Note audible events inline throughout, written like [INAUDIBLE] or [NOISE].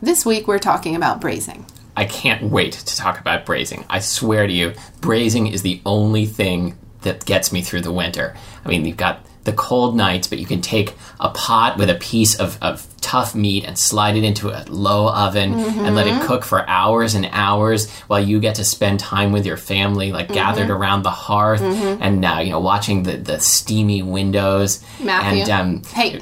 This week we're talking about braising. I can't wait to talk about braising. I swear to you, braising is the only thing that gets me through the winter. I mean, you've got the cold nights, but you can take a pot with a piece of, of tough meat and slide it into a low oven and let it cook for hours and hours while you get to spend time with your family, like gathered around the hearth and uh, you know watching the, the steamy windows. Matthew. And um, Hey,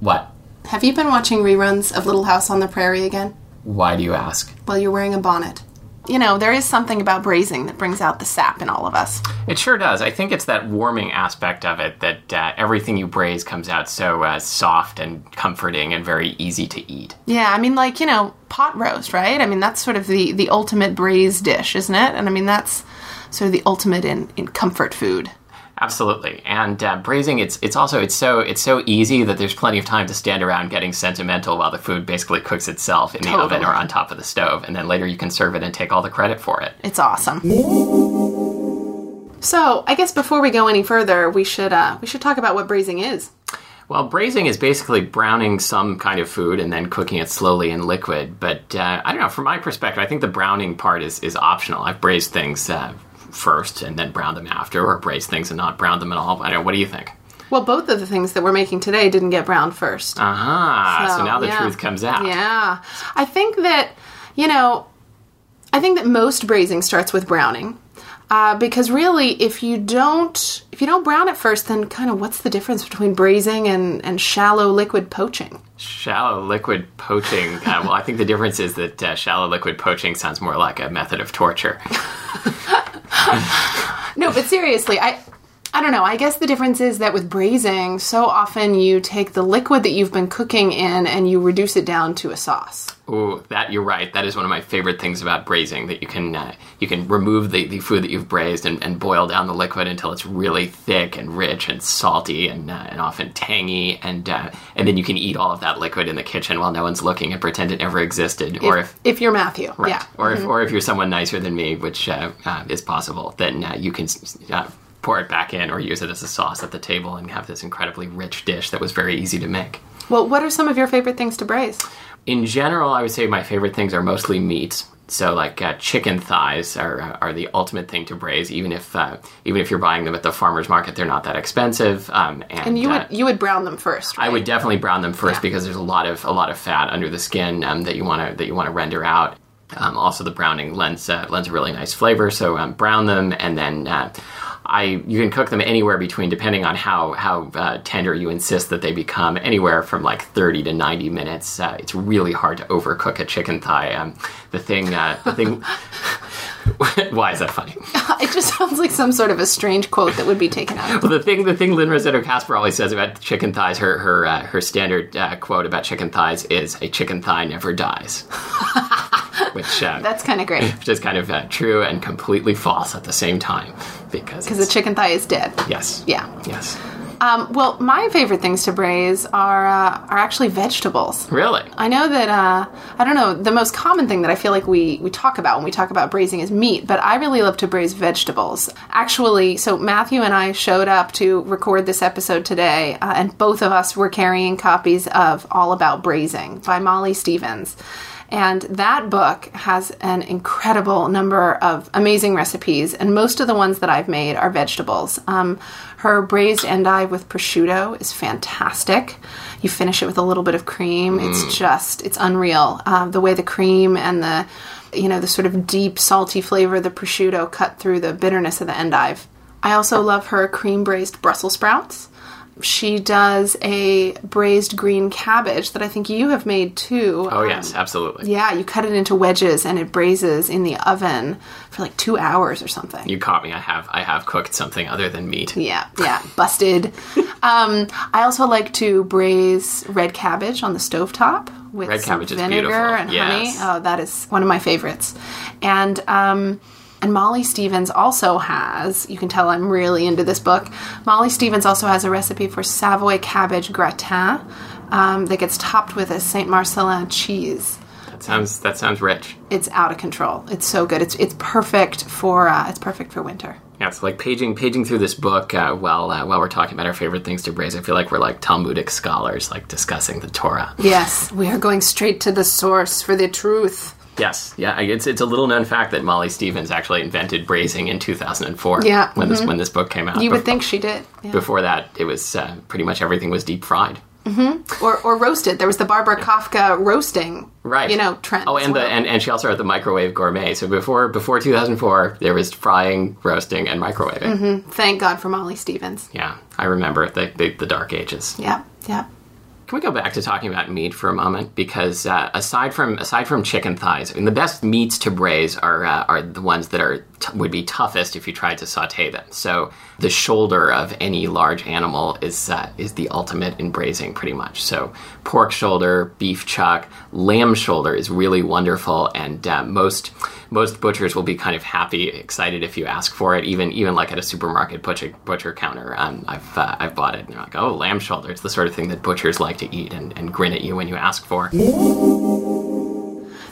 what? Have you been watching reruns of Little House on the Prairie again? Why do you ask? Well, you're wearing a bonnet. You know, there is something about braising that brings out the sap in all of us. It sure does. I think it's that warming aspect of it that uh, everything you braise comes out so uh, soft and comforting and very easy to eat. Yeah, I mean, like, you know, pot roast, right? I mean, that's sort of the, the ultimate braised dish, isn't it? And I mean, that's sort of the ultimate in, in comfort food. Absolutely. And uh, braising, it's it's also it's so it's so easy that there's plenty of time to stand around getting sentimental while the food basically cooks itself in the oven or on top of the stove, and then later you can serve it and take all the credit for it. It's awesome. So, I guess before we go any further, we should uh, we should talk about what braising is. Well, braising is basically browning some kind of food and then cooking it slowly in liquid. But uh, I don't know. From my perspective, I think the browning part is, is optional. I've braised things uh, first and then brown them after, or braise things and not brown them at all. I don't know. What do you think? Well, both of the things that we're making today didn't get browned first. Ah, so, So, now the yeah. truth comes out. Yeah. I think that, you know, I think that most braising starts with browning. Uh, because really, if you don't if you don't brown it first, then kind of what's the difference between braising and, and shallow liquid poaching? Shallow liquid poaching. Uh, well, I think the difference is that uh, shallow liquid poaching sounds more like a method of torture. [LAUGHS] [LAUGHS] No, but seriously, I I don't know. I guess the difference is that with braising, so often you take the liquid that you've been cooking in and you reduce it down to a sauce. Ooh, that you're right. That is one of my favorite things about braising. That you can uh, you can remove the, the food that you've braised and, and boil down the liquid until it's really thick and rich and salty and uh, and often tangy, and uh, and then you can eat all of that liquid in the kitchen while no one's looking and pretend it never existed. or if if you're Matthew, Right. yeah. Mm-hmm. Or if or if you're someone nicer than me, which uh, uh, is possible, then uh, you can uh, pour it back in or use it as a sauce at the table and have this incredibly rich dish that was very easy to make. Well, what are some of your favorite things to braise? In general, I would say my favorite things are mostly meats. So, like uh, chicken thighs are uh, are the ultimate thing to braise. Even if uh, even if you're buying them at the farmers market, they're not that expensive. Um, and And you uh, would you would brown them first, right? I would definitely brown them first Yeah. because there's a lot of a lot of fat under the skin um, that you want to that you want to render out. Um, also, the browning lends uh, lends a really nice flavor. So um, brown them, and then uh, I you can cook them anywhere between, depending on how how uh, tender you insist that they become, anywhere from like 30 to 90 minutes. Uh, it's really hard to overcook a chicken thigh. Um, the thing uh, the thing. [LAUGHS] Why is that funny? [LAUGHS] It just sounds like some sort of a strange quote that would be taken out. Well, the thing, the thing Lynn Rossetto Kasper always says about chicken thighs, her her uh, her standard uh, quote about chicken thighs is "a chicken thigh never dies." [LAUGHS] which uh, [LAUGHS] That's kind of great [LAUGHS] which is kind of uh, true and completely false at the same time because because the chicken thigh is dead. yes, Yeah. yes, Um, well, my favorite things to braise are uh, are actually vegetables. really. I know that uh, I don't know the most common thing that I feel like we we talk about when we talk about braising is meat, but I really love to braise vegetables. Actually, so Matthew and I showed up to record this episode today, uh, and both of us were carrying copies of All About Braising by Molly Stevens. And that book has an incredible number of amazing recipes, and most of the ones that I've made are vegetables. Um, her braised endive with prosciutto is fantastic. You finish it with a little bit of cream. It's just, it's unreal. Um, the way the cream and the, you know, the sort of deep salty flavor of the prosciutto cut through the bitterness of the endive. I also love her cream braised Brussels sprouts. She does a braised green cabbage that I think you have made too. Oh Um, yes, absolutely. yeah, you cut it into wedges and it braises in the oven for like two hours or something. You caught me. I have I have cooked something other than meat. yeah, yeah, busted. [LAUGHS] um, I also like to braise red cabbage on the stovetop with Red cabbage is vinegar beautiful. and Yes. honey. Oh, that is one of my favorites. And um, and Molly Stevens also has. You can tell I'm really into this book. Molly Stevens also has a recipe for Savoy cabbage gratin um, that gets topped with a Saint Marcellin cheese That sounds that sounds rich. it's out of control. It's so good. It's it's perfect for uh, it's perfect for winter. Yeah, it's like paging paging through this book uh, while uh, while we're talking about our favorite things to braise. I feel like we're like Talmudic scholars, like discussing the Torah. Yes, we are going straight to the source for the truth. Yes, yeah, it's it's a little known fact that Molly Stevens actually invented braising in 2004. Yeah, when this mm-hmm. when this book came out. You would think she did, yeah. before that it was uh, pretty much everything was deep fried. Mm-hmm. or or roasted. There was the Barbara Kafka roasting, Right. You know, trend. Oh, and the and, and she also wrote the microwave gourmet. So before before 2004, there was frying, roasting, and microwaving. Mm-hmm. thank God for Molly Stevens. Yeah, I remember the, the the dark ages. Yeah, yeah. Can we go back to talking about meat for a moment? Because uh, aside from aside from chicken thighs, I mean, the best meats to braise are uh, are the ones that are t- would be toughest if you tried to saute them. So the shoulder of any large animal is uh, is the ultimate in braising, pretty much. So pork shoulder, beef chuck, lamb shoulder is really wonderful, and uh, most most butchers will be kind of happy, excited if you ask for it. Even even like at a supermarket butcher butcher counter, um, I've uh, I've bought it, and they're like, oh, lamb shoulder. It's the sort of thing that butchers like to eat and, and grin at you when you ask for.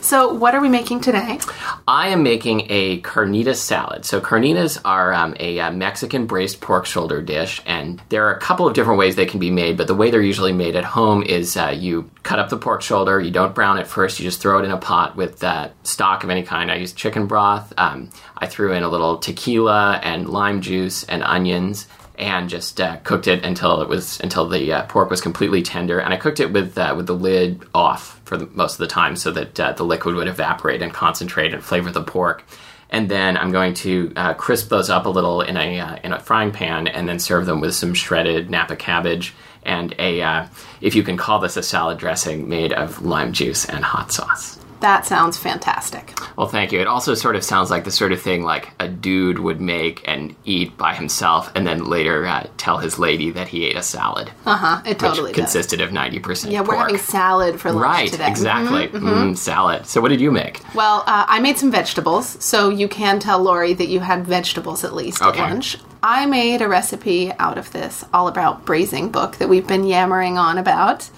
So, what are we making today? I am making a carnitas salad. So carnitas are um, a uh, Mexican braised pork shoulder dish, and there are a couple of different ways they can be made. But the way they're usually made at home is uh, you cut up the pork shoulder, you don't brown it first, you just throw it in a pot with uh, stock of any kind. I used chicken broth. Um, I threw in a little tequila and lime juice and onions. And just uh, cooked it until it was until the uh, pork was completely tender, and I cooked it with uh, with the lid off for the, most of the time, so that uh, the liquid would evaporate and concentrate and flavor the pork. And then I'm going to uh, crisp those up a little in a uh, in a frying pan, and then serve them with some shredded Napa cabbage and a if you can call this a salad dressing made of lime juice and hot sauce. That sounds fantastic. Well, thank you. It also sort of sounds like the sort of thing like a dude would make and eat by himself, and then later uh, tell his lady that he ate a salad, Uh huh. It which totally does. consisted of ninety percent. Yeah, we're having salad for lunch right, today. Mm-hmm, exactly. Mm, salad. So, what did you make? Well, uh, I made some vegetables, so you can tell Lori that you had vegetables at least Okay. at lunch. I made a recipe out of this all about braising book that we've been yammering on about.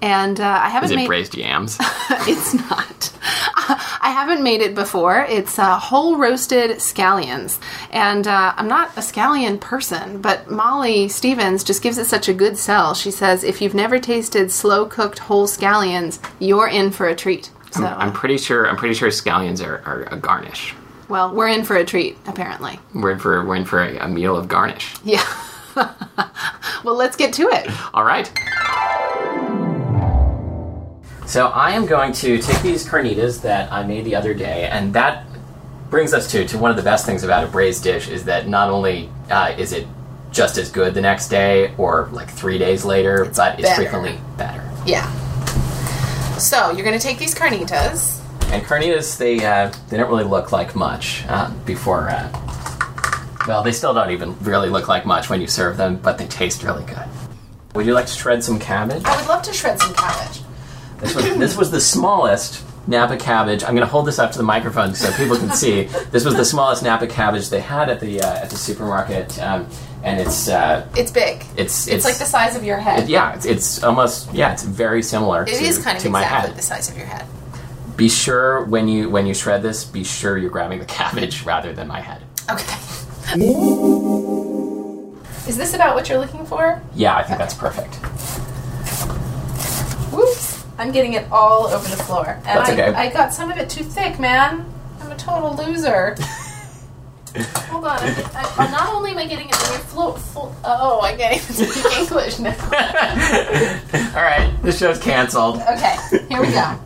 And uh, I haven't Is it made braised yams? [LAUGHS] it's not. I haven't made it before. It's uh, whole roasted scallions, and uh, I'm not a scallion person, but Molly Stevens just gives it such a good sell. She says if you've never tasted slow cooked whole scallions, you're in for a treat. So, uh, I'm pretty sure. I'm pretty sure scallions are, are a garnish. well, we're in for a treat apparently. We're in for we're in for a, a meal of garnish. Yeah. [LAUGHS] well, let's get to it. All right. So I am going to take these carnitas that I made the other day, and that brings us to to one of the best things about a braised dish is that not only uh, is it just as good the next day or like three days later, but it's frequently better. Yeah. So you're gonna take these carnitas. And carnitas, they uh, they don't really look like much uh, before. Uh, well, they still don't even really look like much when you serve them, but they taste really good. Would you like to shred some cabbage? I would love to shred some cabbage. This was, this was the smallest Napa cabbage. I'm going to hold this up to the microphone so people can see. This was the smallest Napa cabbage they had at the uh, at the supermarket, um, and it's uh, It's big. it's It's like the size of your head. yeah, it's, it's almost yeah, it's very similar. It to, is kind of to my exactly head. the size of your head. Be sure when you when you shred this, be sure you're grabbing the cabbage rather than my head. Okay. Is this about what you're looking for? Yeah, I think that's perfect. I'm getting it all over the floor. And That's I, okay. I got some of it too thick, man. I'm a total loser. [LAUGHS] Hold on. I, I, not only am I getting it over the floor. Flo- oh, I can't even speak [LAUGHS] English now. [LAUGHS] All right, this show's canceled. Okay, here we go.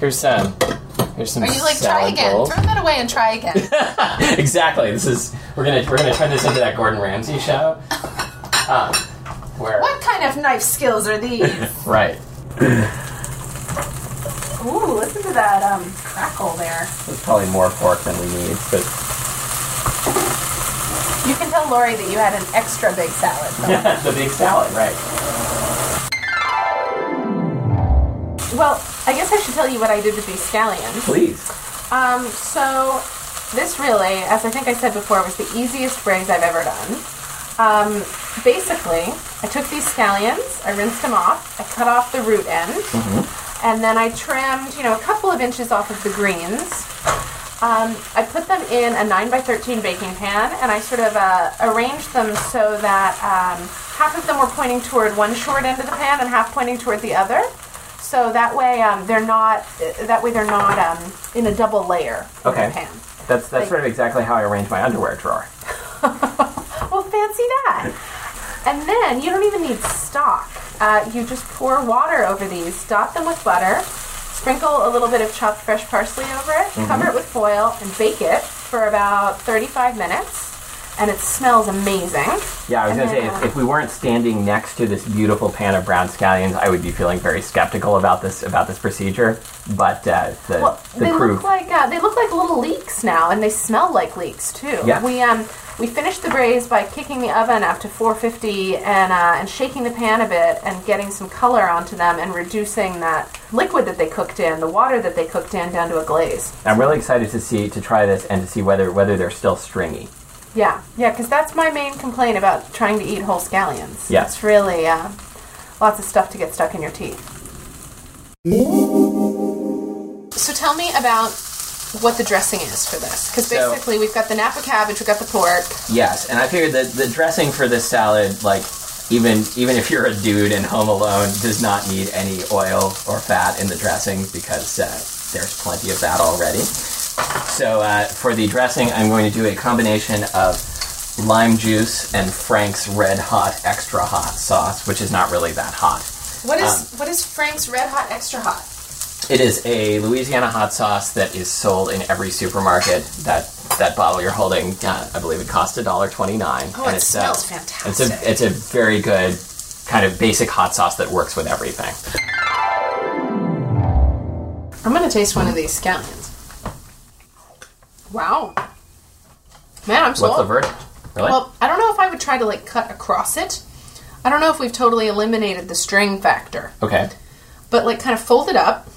Here's some. Here's some. Are you like, try again? bowls. Throw that away and try again. exactly. This is we're gonna we're gonna turn this into that Gordon Ramsay show. Um, where What kind of knife skills are these? right? [CLEARS THROAT] Ooh, listen to that um, crackle there. There's probably more pork than we need, but You can tell Lori that you had an extra big salad. though. [LAUGHS] the big salad, right? Well, I guess I should tell you what I did with these scallions. Please. Um, so this really, as I think I said before, was the easiest braise I've ever done. Um, basically, I took these scallions, I rinsed them off, I cut off the root end, and then I trimmed, you know, a couple of inches off of the greens. Um, I put them in a 9 by 13 baking pan, and I sort of uh, arranged them so that um, half of them were pointing toward one short end of the pan and half pointing toward the other. So that way um, they're not that way they're not um, in a double layer in Okay. the pan. That's that's sort of exactly how I arrange my underwear drawer. [LAUGHS] Well, fancy that. And then you don't even need stock. Uh, you just pour water over these, dot them with butter, sprinkle a little bit of chopped fresh parsley over it, cover it with foil, and bake it for about 35 minutes. And it smells amazing. Yeah, I was And gonna say if, if we weren't standing next to this beautiful pan of brown scallions, I would be feeling very skeptical about this about this procedure. But uh, the Well, the they proof. look like uh, they look like little leeks now, and they smell like leeks too. Yeah. We um we finished the braise by kicking the oven up to 450 and uh, and shaking the pan a bit and getting some color onto them and reducing that liquid that they cooked in, the water that they cooked in, down to a glaze. I'm really excited to see to try this and to see whether whether they're still stringy. Yeah, yeah, because that's my main complaint about trying to eat whole scallions. Yeah. It's really uh, lots of stuff to get stuck in your teeth. So tell me about what the dressing is for this. Because So- basically, we've got the Napa cabbage, we've got the pork. Yes, and I figured that the dressing for this salad, like even even if you're a dude and home alone, does not need any oil or fat in the dressing because uh, there's plenty of that already. So uh, for the dressing, I'm going to do a combination of lime juice and Frank's Red Hot Extra Hot sauce, which is not really that hot. What is what is Frank's Red Hot Extra Hot? It is a Louisiana hot sauce that is sold in every supermarket. That that bottle you're holding, uh, I believe it cost a dollar twenty nine. Oh, it smells It's fantastic. a it's a very good kind of basic hot sauce that works with everything. I'm gonna taste one of these scallions. Wow, man, I'm sold. What's the verdict? Really? Well, I don't know if I would try to like cut across it. I don't know if we've totally eliminated the string factor, okay. but like kind of fold it up.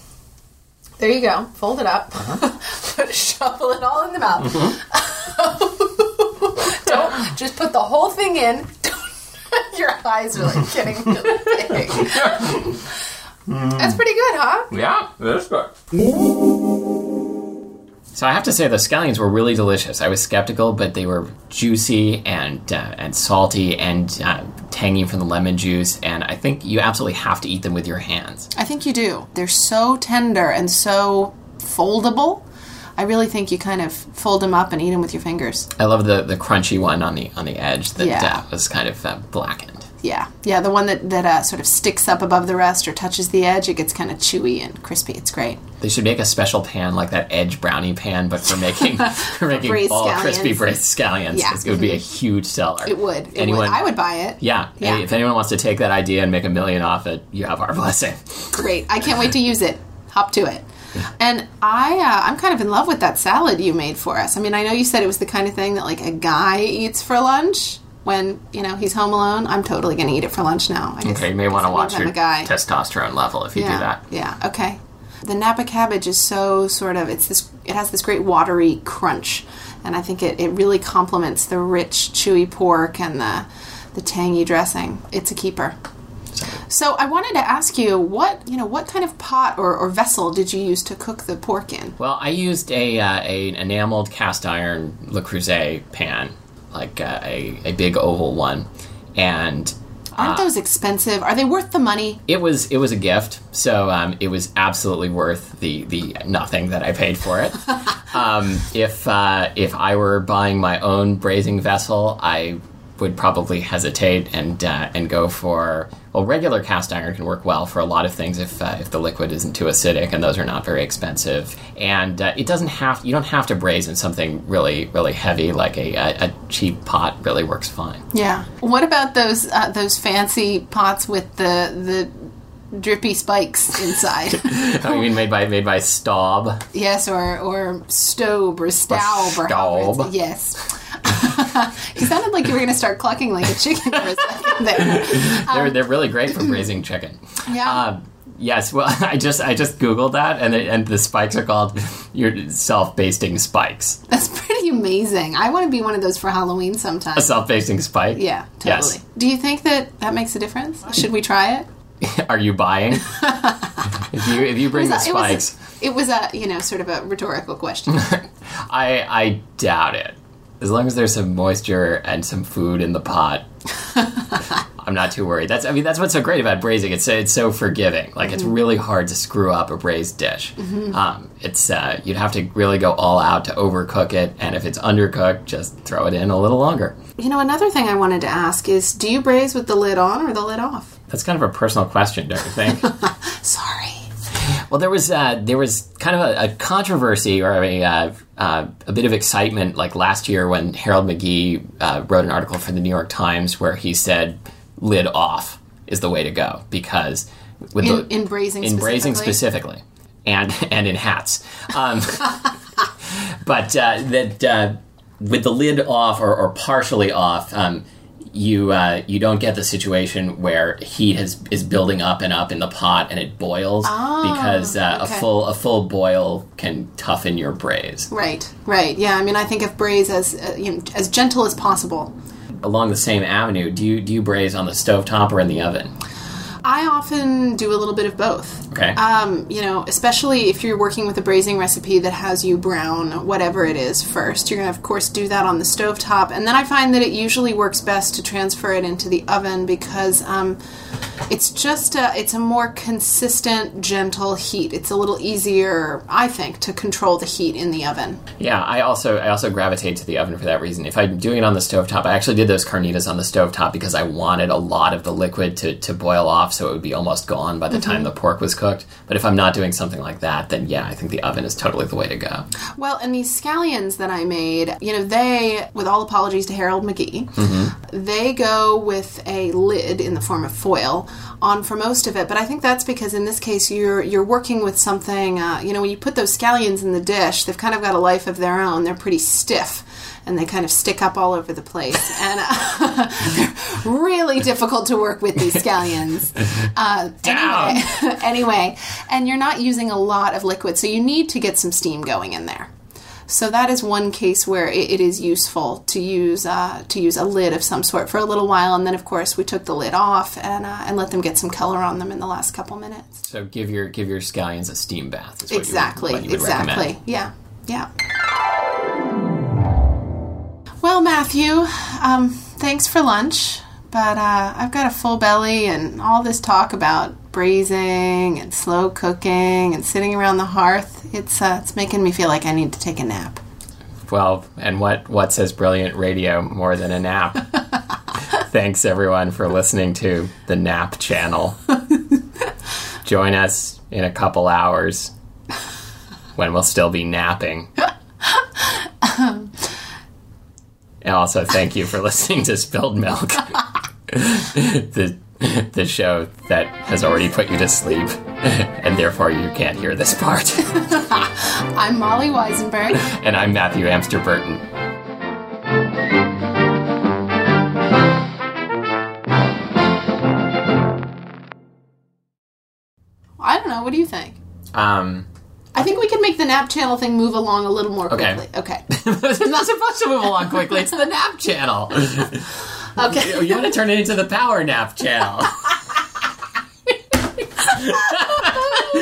There you go. Fold it up. Uh-huh. [LAUGHS] Shovel it all in the mouth. Mm-hmm. [LAUGHS] don't just put the whole thing in. [LAUGHS] Your eyes are like getting really big. That's pretty good, huh? Yeah, that's good. So I have to say the scallions were really delicious. I was skeptical, but they were juicy and uh, and salty and uh, tangy from the lemon juice. And I think you absolutely have to eat them with your hands. I think you do. They're so tender and so foldable. I really think you kind of fold them up and eat them with your fingers. I love the, the crunchy one on the on the edge that Yeah. uh, was kind of uh, blackened. Yeah, yeah, the one that that uh, sort of sticks up above the rest or touches the edge, it gets kind of chewy and crispy. It's great. They should make a special pan like that edge brownie pan, but for making [LAUGHS] for making braised all crispy braised scallions. Yeah. It would be a huge seller. It would. It Anyone? would. I would buy it. Yeah. Yeah. If anyone wants to take that idea and make a million off it, you have our blessing. Great. I can't wait to use it. Hop to it. [LAUGHS] And I, uh, I'm kind of in love with that salad you made for us. I mean, I know you said it was the kind of thing that like a guy eats for lunch when you know he's home alone. I'm totally going to eat it for lunch now. I guess, Okay, you may want to watch your testosterone level if you yeah. do that. Yeah. Okay. The Napa cabbage is so sort of it's this it has this great watery crunch, and I think it, it really complements the rich chewy pork and the the tangy dressing. It's a keeper. So I wanted to ask you what you know what kind of pot or, or vessel did you use to cook the pork in? Well, I used a, uh, a an enameled cast iron Le Creuset pan, like uh, a, a big oval one, and Aren't those expensive? Are they worth the money? it was it was a gift, so um, it was absolutely worth the the nothing that I paid for it. [LAUGHS] um, if uh, if I were buying my own braising vessel, I would probably hesitate and uh, and go for well, regular cast iron can work well for a lot of things if uh, if the liquid isn't too acidic, and those are not very expensive. And uh, it doesn't have you don't have to braise in something really really heavy like a, a, a cheap pot really works fine. Yeah. What about those uh, those fancy pots with the the drippy spikes inside? [LAUGHS] I mean, made by made by Staub. yes, or or Stobe or Staub or Staub. it's- Yes. [LAUGHS] you sounded like you were going to start clucking like a chicken for a second there. [LAUGHS] They're they're really great for braising chicken. Yeah. Um, yes. Well, [LAUGHS] I just I just googled that, and it, and the spikes are called your self-basting spikes. That's pretty amazing. I want to be one of those for Halloween sometime. A self-basting spike. Yeah, totally. Yes. Do you think that that makes a difference? Should we try it? Are you buying? if you if you bring the It was, spikes, a, it was a you know sort of a rhetorical question. I I doubt it. As long as there's some moisture and some food in the pot. [LAUGHS] I'm not too worried. That's I mean that's what's so great about braising. It's it's so forgiving. Like it's really hard to screw up a braised dish. Um, it's uh, you'd have to really go all out to overcook it, and if it's undercooked, just throw it in a little longer. you know, another thing I wanted to ask is, do you braise with the lid on or the lid off? That's kind of a personal question, don't you think? [LAUGHS] Sorry. Well, there was uh, there was kind of a, a controversy or a uh, uh, a bit of excitement like last year when Harold McGee uh, wrote an article for the New York Times where he said lid off is the way to go because with In, the in braising in braising specifically? specifically and and in hats, um, [LAUGHS] but uh, that uh, with the lid off or, or partially off. Um, you uh, you don't get the situation where heat has, is building up and up in the pot and it boils because uh, okay. a full a full boil can toughen your braise. Right, right. Yeah, I mean, I think of braise as uh, you know, as gentle as possible. Along the same avenue, do you do you braise on the stovetop or in the oven? I often do a little bit of both. Okay. Um, you know, especially if you're working with a braising recipe that has you brown whatever it is first. You're going to, of course, do that on the stovetop. And then I find that it usually works best to transfer it into the oven because um, it's just a, it's a more consistent, gentle heat. It's a little easier, I think, to control the heat in the oven. Yeah, I also I also gravitate to the oven for that reason. If I'm doing it on the stovetop, I actually did those carnitas on the stovetop because I wanted a lot of the liquid to, to boil off so it would be almost gone by the time mm-hmm. the pork was cooked. But if I'm not doing something like that, then yeah, I think the oven is totally the way to go. Well, and these scallions that I made, you know, they, with all apologies to Harold McGee, mm-hmm. They go with a lid in the form of foil on for most of it. But I think that's because in this case you're you're working with something. Uh, you know, when you put those scallions in the dish, they've kind of got a life of their own. They're pretty stiff. And they kind of stick up all over the place, [LAUGHS] and uh, [LAUGHS] they're really difficult to work with these scallions. [LAUGHS] Uh, Down. anyway, anyway, and you're not using a lot of liquid, so you need to get some steam going in there. So that is one case where it, it is useful to use uh, to use a lid of some sort for a little while, and then of course we took the lid off and uh, and let them get some color on them in the last couple minutes. So give your give your scallions a steam bath. Exactly, You what you would exactly. recommend. Yeah, yeah. Well, Matthew, um, thanks for lunch, but uh, I've got a full belly and all this talk about braising and slow cooking and sitting around the hearth. It's uh, it's making me feel like I need to take a nap. Well, and what what says brilliant radio more than a nap? [LAUGHS] Thanks everyone for listening to the Nap Channel. [LAUGHS] Join us in a couple hours when we'll still be napping. [LAUGHS] And also, thank you for listening to Spilled Milk, the the show that has already put you to sleep, [LAUGHS] and therefore you can't hear this part. [LAUGHS] I'm Molly Wizenberg. [LAUGHS] and I'm Matthew Amster Burton. I don't know. What do you think? Um, I think we can make the nap channel thing move along a little more Okay. quickly. Okay. it's not supposed to move along quickly. It's the nap channel. Okay. You want to turn it into the power nap channel.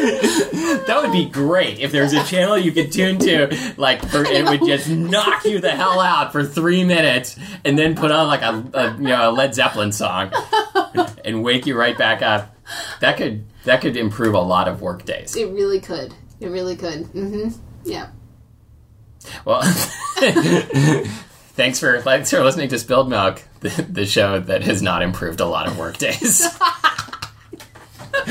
That would be great if there was a channel you could tune to, like, for, it would just knock you the hell out for three minutes, and then put on like a, a you know a Led Zeppelin song, and wake you right back up. That could that could improve a lot of work days. It really could. It really could. Mm-hmm. Yeah. Well, [LAUGHS] thanks for thanks for listening to Spilled Milk, the, the show that has not improved a lot of work days. [LAUGHS]